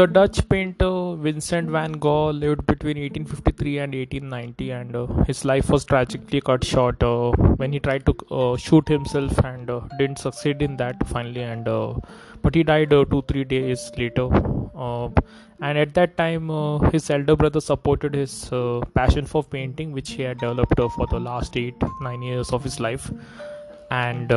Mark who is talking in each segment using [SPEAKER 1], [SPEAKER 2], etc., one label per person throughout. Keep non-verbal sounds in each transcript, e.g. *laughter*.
[SPEAKER 1] The Dutch painter Vincent van Gogh lived between 1853 and 1890, and uh, his life was tragically cut short uh, when he tried to uh, shoot himself and uh, didn't succeed in that finally. And uh, but he died uh, two three days later. and at that time, his elder brother supported his passion for painting, which he had developed for the last eight nine years of his life. And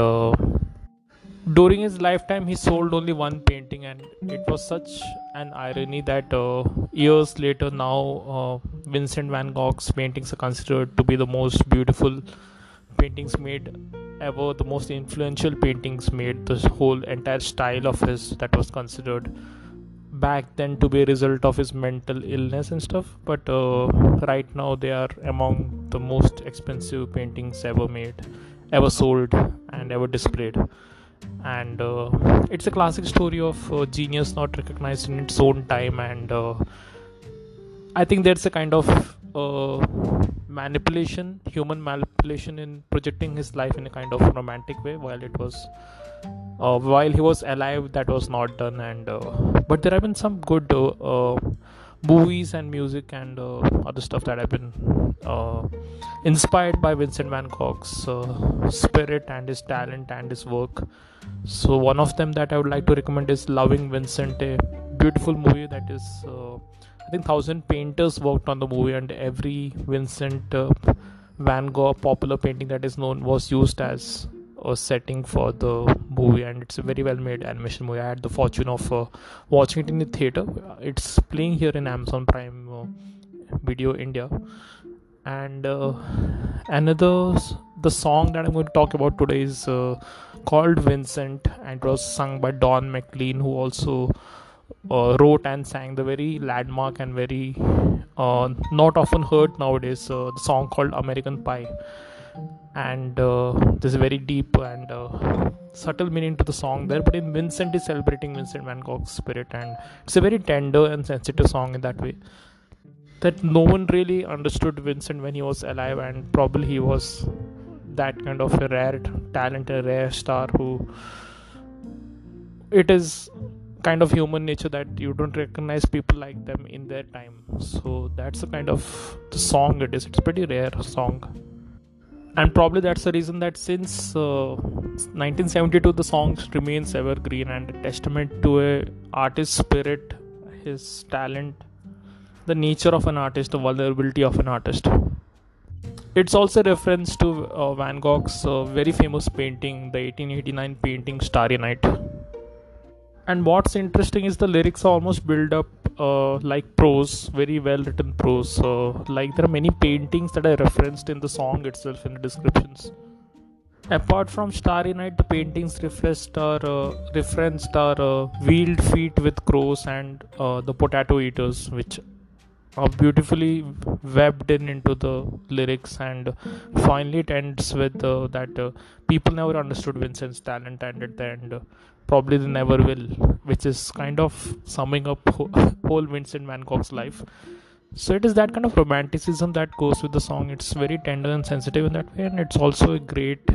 [SPEAKER 1] during his lifetime he sold only one painting and it was such an irony that uh, years later now uh, vincent van gogh's paintings are considered to be the most beautiful paintings made ever the most influential paintings made This whole entire style of his that was considered back then to be a result of his mental illness and stuff. But uh, right now they are among the most expensive paintings ever made ever sold and ever displayed and uh, it's a classic story of uh, genius not recognized in its own time and uh, i think there's a kind of uh, manipulation human manipulation in projecting his life in a kind of romantic way while it was uh, while he was alive that was not done and uh, but there have been some good movies and music and other stuff that have been inspired by Vincent van Gogh's spirit and his talent and his work. So one of them that I would like to recommend is Loving Vincent, a beautiful movie that is. Uh, I think thousand painters worked on the movie, and every Vincent uh, van Gogh popular painting that is known was used as a setting for the movie and it's a very well made animation movie i had the fortune of uh, watching it in the theater it's playing here in amazon prime uh, video india and uh, another the song that i'm going to talk about today is uh, called vincent and it was sung by don mclean who also uh, wrote and sang the very landmark and very uh, not often heard nowadays the song called american pie. And uh, there's a very deep and uh, subtle meaning to the song there but in vincent is celebrating vincent van gogh's spirit and it's a very tender and sensitive song in that way. That no one really understood vincent when he was alive and probably he was that kind of a rare talent a rare star who it is kind of human nature that you don't recognize people like them in their time. So that's the kind of the song it is. It's pretty rare song. And probably that's the reason that since uh, 1972 the song remains evergreen and a testament to a artist's spirit his talent the nature of an artist the vulnerability of an artist it's also a reference to uh, van gogh's uh, very famous painting the 1889 painting starry night. And what's interesting is the lyrics are almost build up uh, like prose very well written prose. Uh, like there are many paintings that are referenced in the song itself in the descriptions. Apart from starry night the paintings referenced are uh, referenced are uh, wheatfield with crows and uh, the potato eaters which are beautifully webbed in into the lyrics and finally it ends with uh, that uh, people never understood vincent's talent and at the end uh, probably they never will which is kind of summing up *laughs* whole vincent van gogh's life. So it is that kind of romanticism that goes with the song. It's very tender and sensitive in that way and it's also a great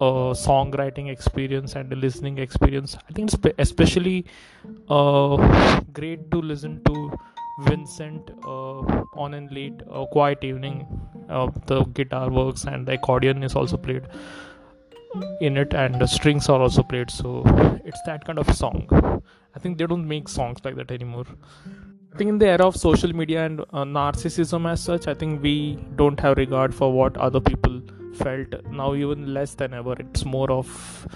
[SPEAKER 1] uh, songwriting experience and a listening experience. I think it's especially uh, great to listen to Vincent uh, on a late uh, quiet evening. Uh, the guitar works and the accordion is also played in it, and the strings are also played. So it's that kind of song. I think they don't make songs like that anymore. I think in the era of social media and uh, narcissism as such, I think we don't have regard for what other people felt now, even less than ever. It's more of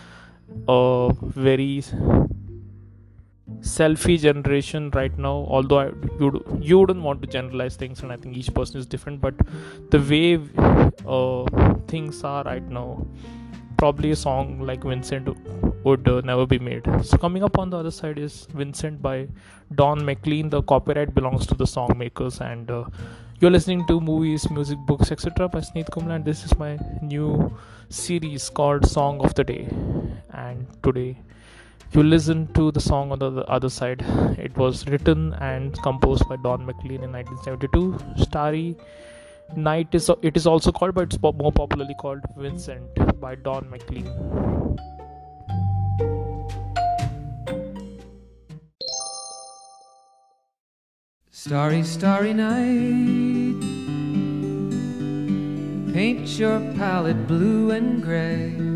[SPEAKER 1] a very selfie generation right now although I, you, you wouldn't want to generalize things and i think each person is different but the way uh, things are right now probably a song like vincent would uh, never be made. So coming up on the other side is vincent by don mclean. The copyright belongs to the song makers and uh, you're listening to movies music books etc by sneet kumla and this is my new series called song of the day. And today you listen to the song on the other side it was written and composed by don mclean in 1972 starry night is it is also called but it's more popularly called vincent by don mclean
[SPEAKER 2] Starry, starry night. Paint your palette blue and gray.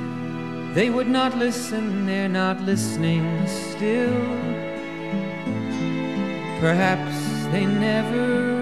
[SPEAKER 2] They would not listen, they're not listening still. Perhaps they never